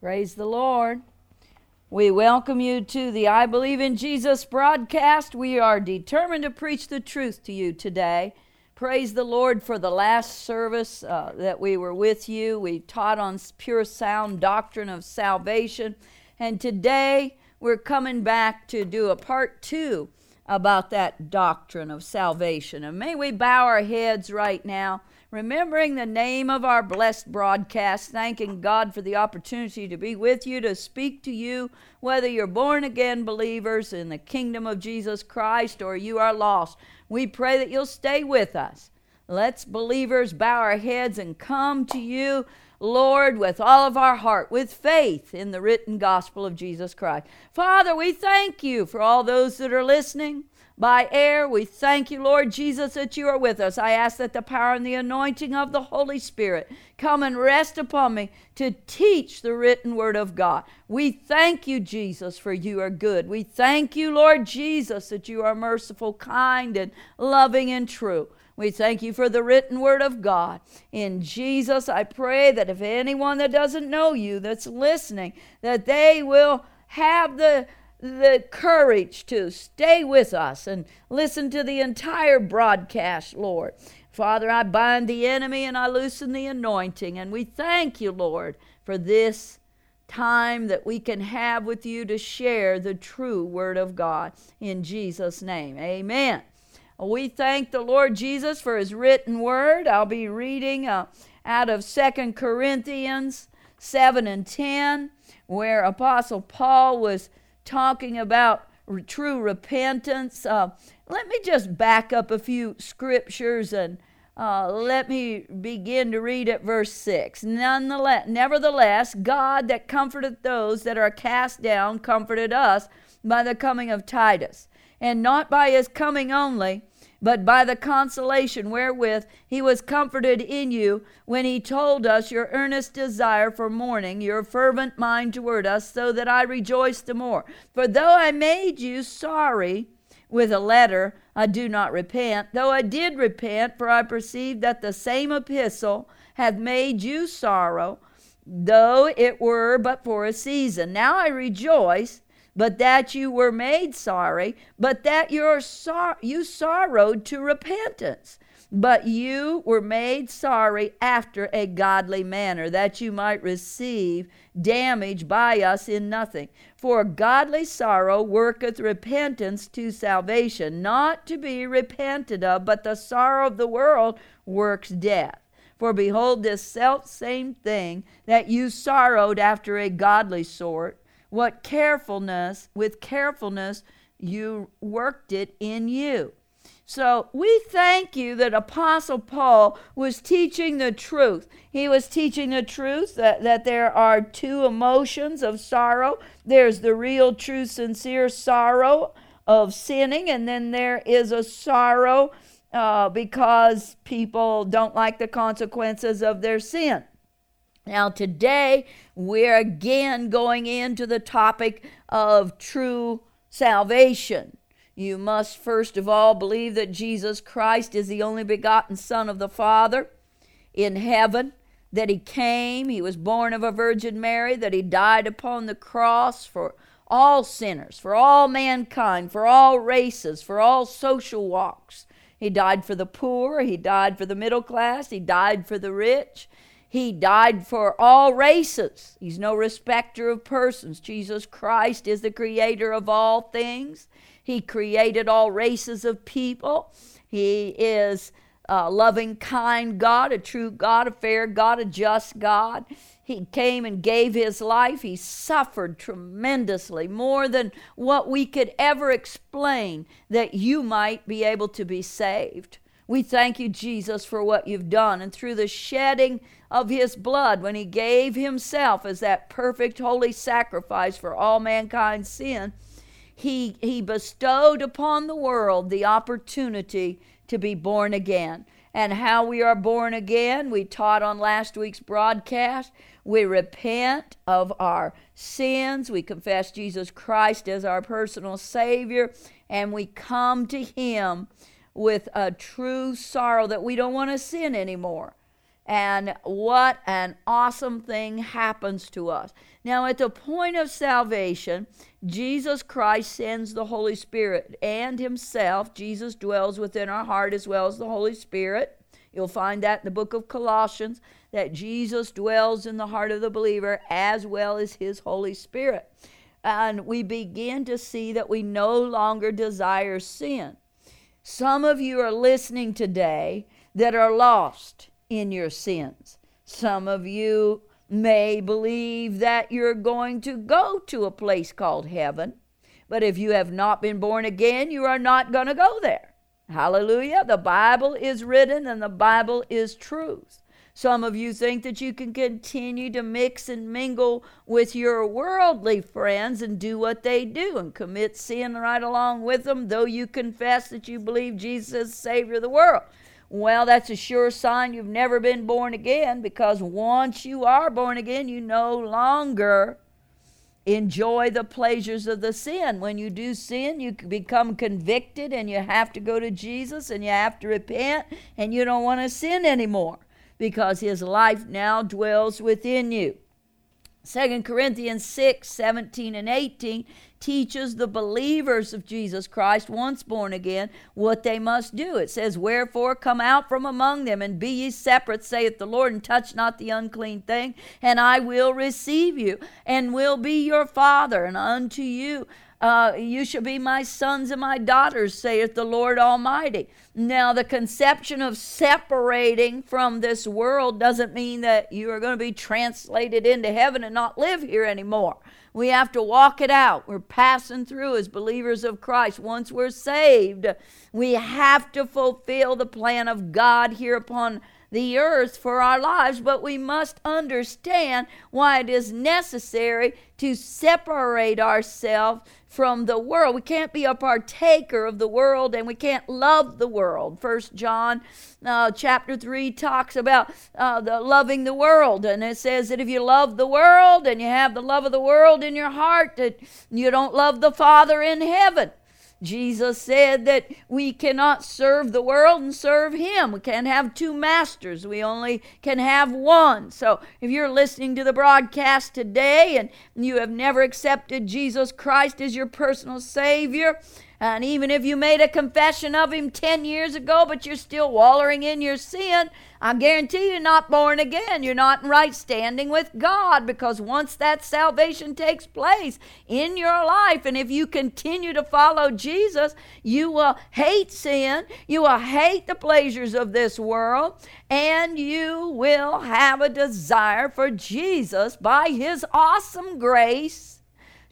Praise the Lord. We welcome you to the I Believe in Jesus broadcast. We are determined to preach the truth to you today. Praise the Lord for the last service uh, that we were with you. We taught on pure sound doctrine of salvation. And today we're coming back to do a part two about that doctrine of salvation. And may we bow our heads right now remembering the name of our blessed broadcast, thanking God for the opportunity to be with you, to speak to you, whether you're born again believers in the kingdom of Jesus Christ or you are lost. We pray that you'll stay with us. Let's, believers, bow our heads and come to you, Lord, with all of our heart, with faith in the written gospel of Jesus Christ. Father, we thank you for all those that are listening by air. We thank you, Lord Jesus, that you are with us. I ask that the power and the anointing of the Holy Spirit come and rest upon me to teach the written word of God. We thank you, Jesus, for you are good. We thank you, Lord Jesus, that you are merciful, kind, and loving and true. We thank you for the written word of God. In Jesus, I pray that if anyone that doesn't know you that's listening, that they will have the the courage to stay with us and listen to the entire broadcast, Lord. Father, I bind the enemy and I loosen the anointing. And we thank you, Lord, for this time that we can have with you to share the true Word of God. In Jesus' name, amen. We thank the Lord Jesus for His written Word. I'll be reading uh, out of Second Corinthians 7 and 10, where Apostle Paul was talking about true repentance. Uh, let me just back up a few scriptures and uh, let me begin to read at verse 6. Nonetheless, nevertheless, God that comforteth those that are cast down comforted us by the coming of Titus, and not by his coming only, but by the consolation wherewith he was comforted in you when he told us your earnest desire for mourning, your fervent mind toward us, so that I rejoice the more. For though I made you sorry with a letter, I do not repent, though I did repent, for I perceived that the same epistle hath made you sorrow, though it were but for a season. Now I rejoice but that you were made sorry, but that your sor- you sorrowed to repentance. But you were made sorry after a godly manner, that you might receive damage by us in nothing. For godly sorrow worketh repentance to salvation, not to be repented of, but the sorrow of the world works death. For behold, this self same thing that you sorrowed after a godly sort, what carefulness, with carefulness, you worked it in you. So we thank you that Apostle Paul was teaching the truth. He was teaching the truth that, that there are two emotions of sorrow there's the real, true, sincere sorrow of sinning, and then there is a sorrow uh, because people don't like the consequences of their sin. Now, today we're again going into the topic of true salvation. You must first of all believe that Jesus Christ is the only begotten Son of the Father in heaven, that He came, He was born of a Virgin Mary, that He died upon the cross for all sinners, for all mankind, for all races, for all social walks. He died for the poor, He died for the middle class, He died for the rich. He died for all races. He's no respecter of persons. Jesus Christ is the creator of all things. He created all races of people. He is a loving, kind God, a true God, a fair God, a just God. He came and gave his life. He suffered tremendously, more than what we could ever explain, that you might be able to be saved. We thank you, Jesus, for what you've done. And through the shedding of his blood, when he gave himself as that perfect holy sacrifice for all mankind's sin, he, he bestowed upon the world the opportunity to be born again. And how we are born again, we taught on last week's broadcast. We repent of our sins, we confess Jesus Christ as our personal Savior, and we come to Him with a true sorrow that we don't want to sin anymore. And what an awesome thing happens to us. Now, at the point of salvation, Jesus Christ sends the Holy Spirit and Himself. Jesus dwells within our heart as well as the Holy Spirit. You'll find that in the book of Colossians that Jesus dwells in the heart of the believer as well as His Holy Spirit. And we begin to see that we no longer desire sin. Some of you are listening today that are lost in your sins. Some of you may believe that you're going to go to a place called heaven, but if you have not been born again, you are not going to go there. Hallelujah. The Bible is written and the Bible is truth. Some of you think that you can continue to mix and mingle with your worldly friends and do what they do and commit sin right along with them, though you confess that you believe Jesus is Savior of the world. Well, that's a sure sign you've never been born again because once you are born again, you no longer enjoy the pleasures of the sin. When you do sin, you become convicted and you have to go to Jesus and you have to repent and you don't want to sin anymore because his life now dwells within you. 2 Corinthians 6 17 and 18 teaches the believers of Jesus Christ, once born again, what they must do. It says, Wherefore come out from among them, and be ye separate, saith the Lord, and touch not the unclean thing, and I will receive you, and will be your father, and unto you uh, you shall be my sons and my daughters, saith the Lord Almighty. Now, the conception of separating from this world doesn't mean that you are going to be translated into heaven and not live here anymore. We have to walk it out. We're passing through as believers of Christ. Once we're saved, we have to fulfill the plan of God here upon the earth for our lives, but we must understand why it is necessary to separate ourselves from the world. We can't be a partaker of the world and we can't love the world. First John uh, chapter 3 talks about uh, the loving the world and it says that if you love the world and you have the love of the world in your heart that you don't love the Father in heaven. Jesus said that we cannot serve the world and serve Him. We can't have two masters. We only can have one. So if you're listening to the broadcast today and you have never accepted Jesus Christ as your personal Savior, and even if you made a confession of Him 10 years ago, but you're still wallowing in your sin, I guarantee you're not born again. You're not in right standing with God because once that salvation takes place in your life, and if you continue to follow Jesus, you will hate sin, you will hate the pleasures of this world, and you will have a desire for Jesus by His awesome grace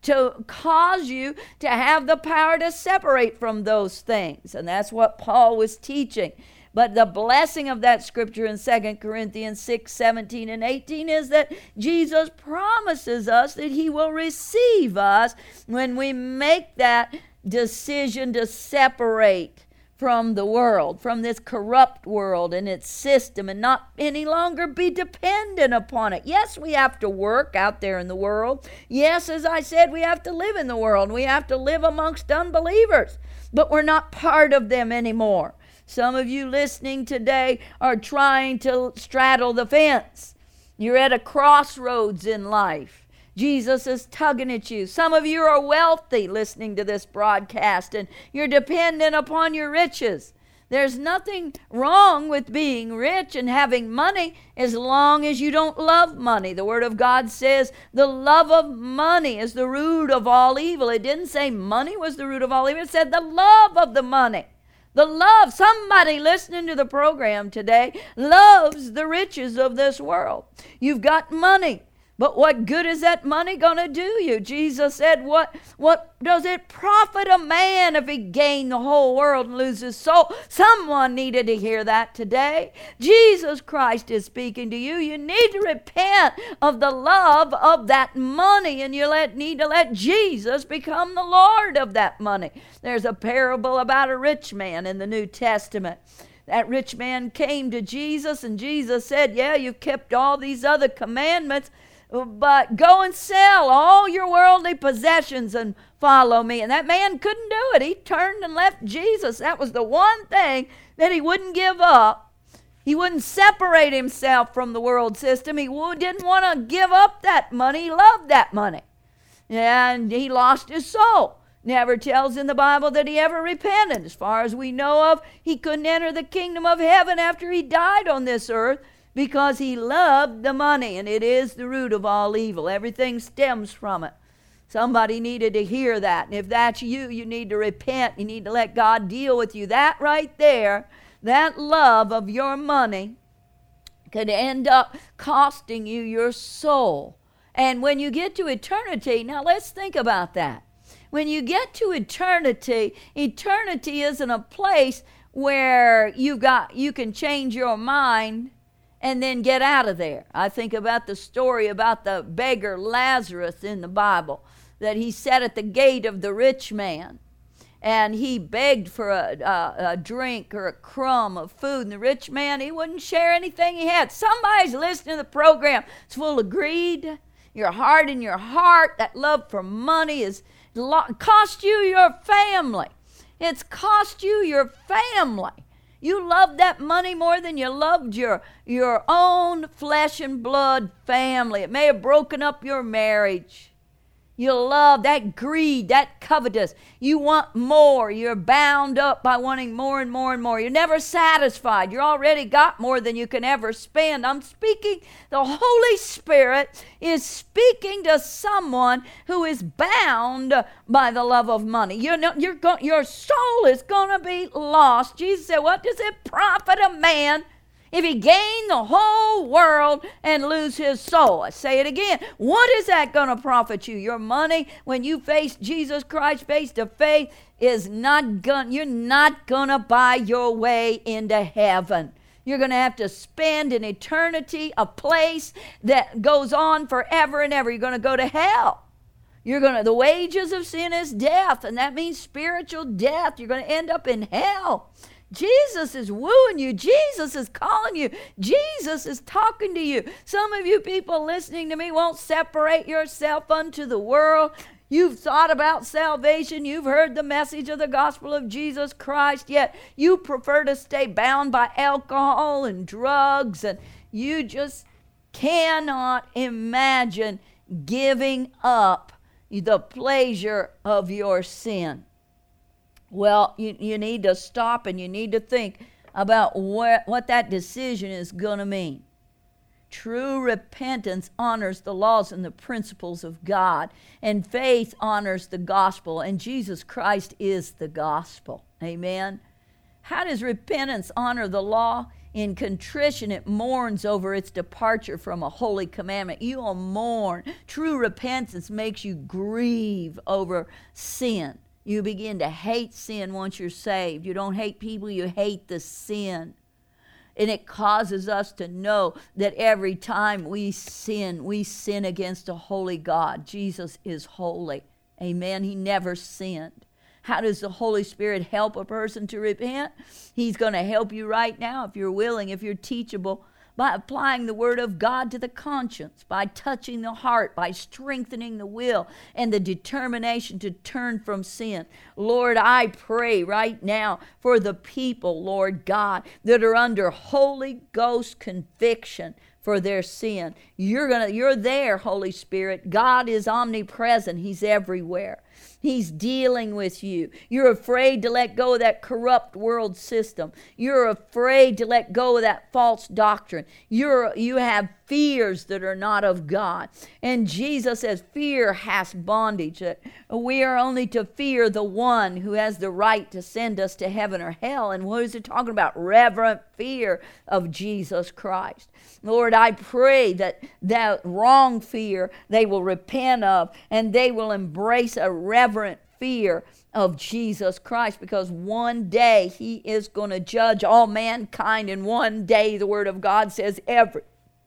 to cause you to have the power to separate from those things. And that's what Paul was teaching. But the blessing of that scripture in 2 Corinthians 6 17 and 18 is that Jesus promises us that he will receive us when we make that decision to separate from the world, from this corrupt world and its system, and not any longer be dependent upon it. Yes, we have to work out there in the world. Yes, as I said, we have to live in the world. We have to live amongst unbelievers, but we're not part of them anymore. Some of you listening today are trying to straddle the fence. You're at a crossroads in life. Jesus is tugging at you. Some of you are wealthy listening to this broadcast and you're dependent upon your riches. There's nothing wrong with being rich and having money as long as you don't love money. The Word of God says the love of money is the root of all evil. It didn't say money was the root of all evil, it said the love of the money. The love, somebody listening to the program today loves the riches of this world. You've got money. But what good is that money going to do you? Jesus said, what, what does it profit a man if he gain the whole world and lose his soul? Someone needed to hear that today. Jesus Christ is speaking to you. You need to repent of the love of that money and you let, need to let Jesus become the Lord of that money. There's a parable about a rich man in the New Testament that rich man came to Jesus, and Jesus said, Yeah, you've kept all these other commandments, but go and sell all your worldly possessions and follow me. And that man couldn't do it. He turned and left Jesus. That was the one thing that he wouldn't give up He wouldn't separate himself from the world system. He didn't want to give up that money. He loved that money. And he lost his soul. Never tells in the Bible that he ever repented. As far as we know of, he couldn't enter the kingdom of heaven after he died on this earth because he loved the money, and it is the root of all evil. Everything stems from it. Somebody needed to hear that. And if that's you, you need to repent. You need to let God deal with you. That right there, that love of your money, could end up costing you your soul. And when you get to eternity, now let's think about that. When you get to eternity, eternity isn't a place where you got you can change your mind and then get out of there. I think about the story about the beggar Lazarus in the Bible that he sat at the gate of the rich man and he begged for a, a, a, drink or a crumb of food. And the rich man, he wouldn't share anything he had. Somebody's listening to the program. It's full of greed. Your heart and your heart, that love for money is cost you your family. It's cost you your family. You loved that money more than you loved your, your own flesh and blood family. It may have broken up your marriage. You love that greed, that covetous. You want more. You're bound up by wanting more and more and more. You're never satisfied. You already got more than you can ever spend. I'm speaking, the Holy Spirit is speaking to someone who is bound by the love of money. You know, you're go- your soul is going to be lost. Jesus said, What does it profit a man? If he gain the whole world and lose his soul. I say it again. What is that going to profit you? Your money when you face Jesus Christ face to face is not going you're not going to buy your way into heaven. You're going to have to spend an eternity, a place that goes on forever and ever. You're going to go to hell. You're going to the wages of sin is death, and that means spiritual death. You're going to end up in hell. Jesus is wooing you. Jesus is calling you. Jesus is talking to you. Some of you people listening to me won't separate yourself unto the world. You've thought about salvation. You've heard the message of the gospel of Jesus Christ, yet you prefer to stay bound by alcohol and drugs, and you just cannot imagine giving up the pleasure of your sin. Well, you, you need to stop and you need to think about what, what that decision is going to mean. True repentance honors the laws and the principles of God, and faith honors the gospel, and Jesus Christ is the gospel. Amen. How does repentance honor the law? In contrition, it mourns over its departure from a holy commandment. You will mourn. True repentance makes you grieve over sin. You begin to hate sin once you're saved. You don't hate people, you hate the sin. And it causes us to know that every time we sin, we sin against a holy God. Jesus is holy. Amen. He never sinned. How does the Holy Spirit help a person to repent? He's going to help you right now if you're willing, if you're teachable by applying the Word of God to the conscience, by touching the heart, by strengthening the will and the determination to turn from sin. Lord, I pray right now for the people, Lord God, that are under Holy Ghost conviction for their sin. You're going to you're there, Holy Spirit. God is omnipresent. He's everywhere. He's dealing with you. You're afraid to let go of that corrupt world system. You're afraid to let go of that false doctrine. You're, you have fears that are not of God. And Jesus says, Fear has bondage. Uh, we are only to fear the one who has the right to send us to heaven or hell. And what is it talking about? Reverent fear of Jesus Christ. Lord, I pray that that wrong fear they will repent of and they will embrace a reverent fear of Jesus Christ because one day he is going to judge all mankind, and one day the Word of God says every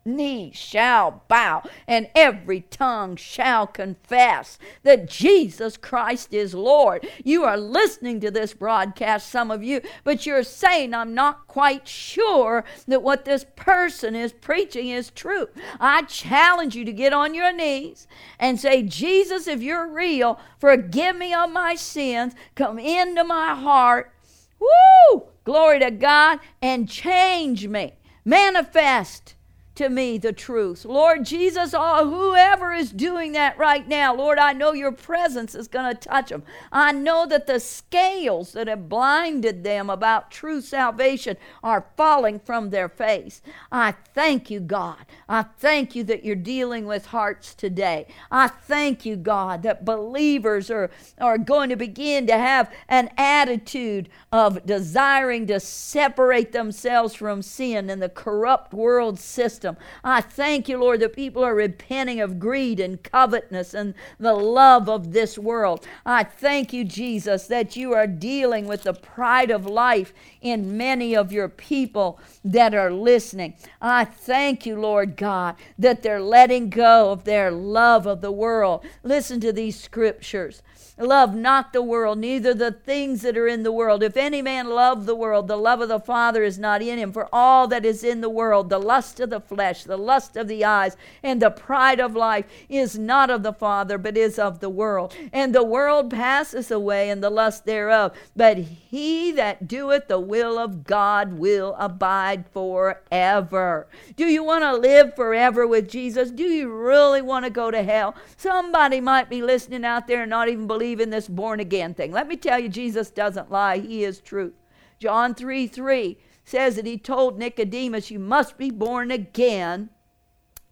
knee shall bow and every tongue shall confess that Jesus Christ is Lord. You are listening to this broadcast, some of you, but you're saying, I'm not quite sure that what this person is preaching is true. I challenge you to get on your knees and say, Jesus, if you're real, forgive me of my sins, come into my heart. Woo! Glory to God and change me Manifest to me the truth. Lord Jesus, oh, whoever is doing that right now, Lord, I know your presence is going to touch them. I know that the scales that have blinded them about true salvation are falling from their face. I thank you, God. I thank you that you're dealing with hearts today. I thank you, God, that believers are, are going to begin to have an attitude of desiring to separate themselves from sin and the corrupt world system I thank you, Lord, that people are repenting of greed and covetousness and the love of this world. I thank you, Jesus, that you are dealing with the pride of life in many of your people that are listening. I thank you, Lord God, that they're letting go of their love of the world. Listen to these scriptures. Love not the world, neither the things that are in the world. If any man love the world, the love of the Father is not in him. For all that is in the world, the lust of the flesh, the lust of the eyes, and the pride of life, is not of the Father, but is of the world. And the world passes away, and the lust thereof. But he that doeth the will of God will abide forever. Do you want to live forever with Jesus? Do you really want to go to hell? Somebody might be listening out there and not even believe believe in this born again thing. Let me tell you, Jesus doesn't lie, He is truth. John 3 3 says that He told Nicodemus, You must be born again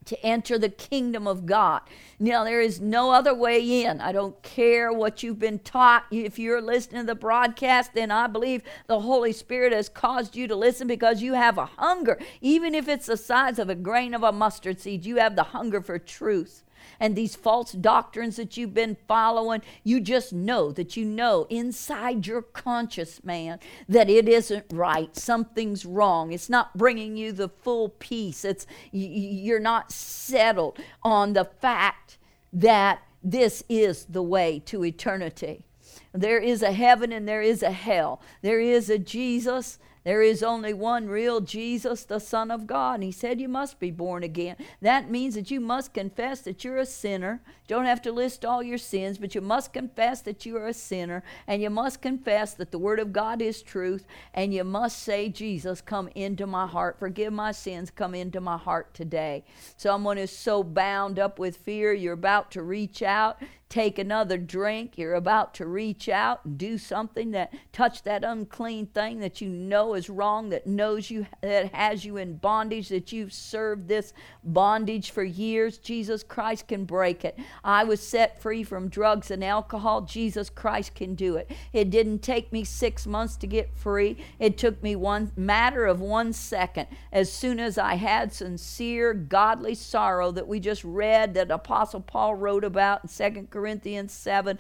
to enter the kingdom of God. Now, there is no other way in. I don't care what you've been taught. If you're listening to the broadcast, then I believe the Holy Spirit has caused you to listen because you have a hunger. Even if it's the size of a grain of a mustard seed, you have the hunger for truth and these false doctrines that you've been following, you just know that you know inside your conscious man that it isn't right. Something's wrong. It's not bringing you the full peace. It's you're not settled on the fact that this is the way to eternity. There is a heaven and there is a hell. There is a Jesus there is only one real Jesus, the Son of God. And he said you must be born again. That means that you must confess that you're a sinner. You don't have to list all your sins, but you must confess that you are a sinner. And you must confess that the Word of God is truth. And you must say, Jesus, come into my heart. Forgive my sins. Come into my heart today. Someone is so bound up with fear, you're about to reach out take another drink, you're about to reach out and do something that touch that unclean thing that you know is wrong, that knows you that has you in bondage, that you've served this bondage for years, Jesus Christ can break it. I was set free from drugs and alcohol. Jesus Christ can do it. It didn't take me six months to get free. It took me one matter of one second. As soon as I had sincere, godly sorrow that we just read that Apostle Paul wrote about in Second Corinthians 7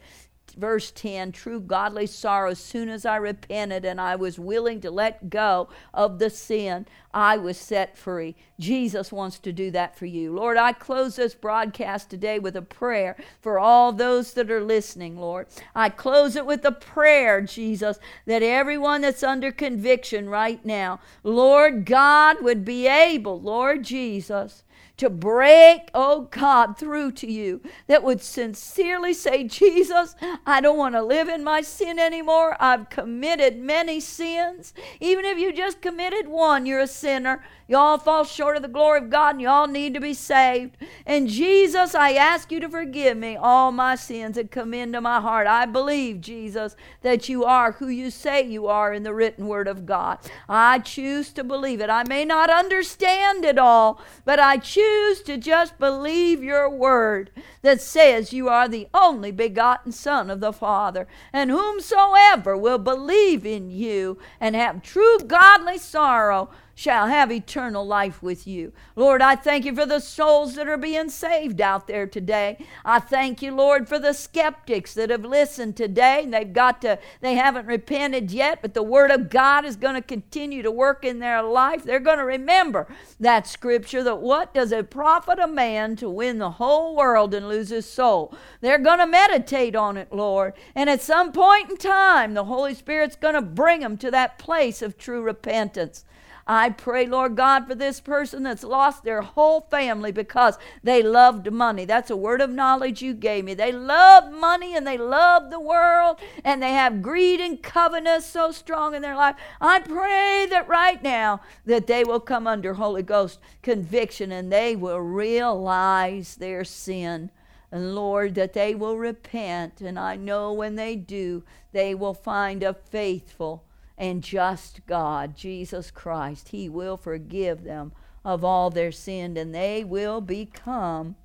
verse 10 true godly sorrow as soon as i repented and i was willing to let go of the sin i was set free. Jesus wants to do that for you. Lord i close this broadcast today with a prayer for all those that are listening lord. I close it with a prayer jesus that everyone that's under conviction right now lord god would be able lord jesus to break, oh God, through to you that would sincerely say, Jesus, I don't want to live in my sin anymore. I've committed many sins. Even if you just committed one, you're a sinner. You all fall short of the glory of God and you all need to be saved. And Jesus, I ask you to forgive me all my sins that come into my heart. I believe, Jesus, that you are who you say you are in the written word of God. I choose to believe it. I may not understand it all, but I choose to just believe your word that says you are the only begotten Son of the Father. And whomsoever will believe in you and have true godly sorrow shall have eternal life with you. Lord, I thank you for the souls that are being saved out there today. I thank you, Lord, for the skeptics that have listened today. They've got to, they haven't repented yet, but the Word of God is going to continue to work in their life. They're going to remember that scripture that what does it profit a man to win the whole world and lose his soul? They're going to meditate on it, Lord. And at some point in time, the Holy Spirit's going to bring them to that place of true repentance. I pray, Lord God, for this person that's lost their whole family because they loved money. That's a word of knowledge you gave me. They love money and they love the world and they have greed and covetousness so strong in their life. I pray that right now that they will come under Holy Ghost conviction and they will realize their sin and Lord, that they will repent. And I know when they do, they will find a faithful and just God, Jesus Christ. He will forgive them of all their sin, and they will become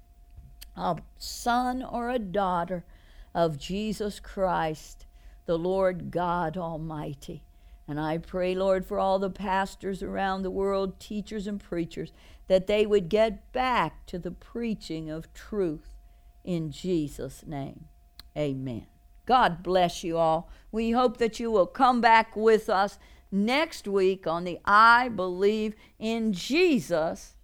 a son or a daughter of Jesus Christ, the Lord God Almighty. And I pray, Lord, for all the pastors around the world, teachers and preachers, that they would get back to the preaching of truth in Jesus' name. Amen. God bless you all. We hope that you will come back with us next week on the I Believe in Jesus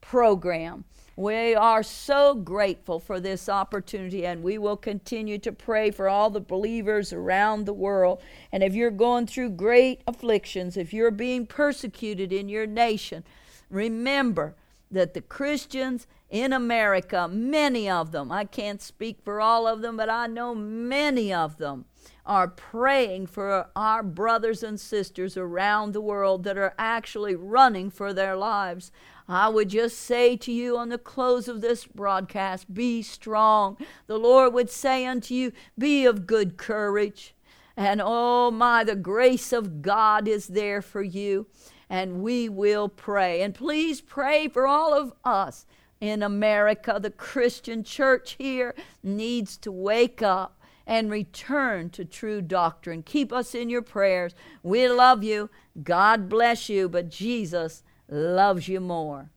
program. We are so grateful for this opportunity, and we will continue to pray for all the believers around the world. And if you're going through great afflictions, if you're being persecuted in your nation, remember that the Christians in America, many of them, I can't speak for all of them, but I know many of them are praying for our brothers and sisters around the world that are actually running for their lives. I would just say to you on the close of this broadcast be strong. The Lord would say unto you, Be of good courage. And oh my, the grace of God is there for you. And we will pray. And please pray for all of us in America. The Christian church here needs to wake up and return to true doctrine. Keep us in your prayers. We love you. God bless you, but Jesus loves you more.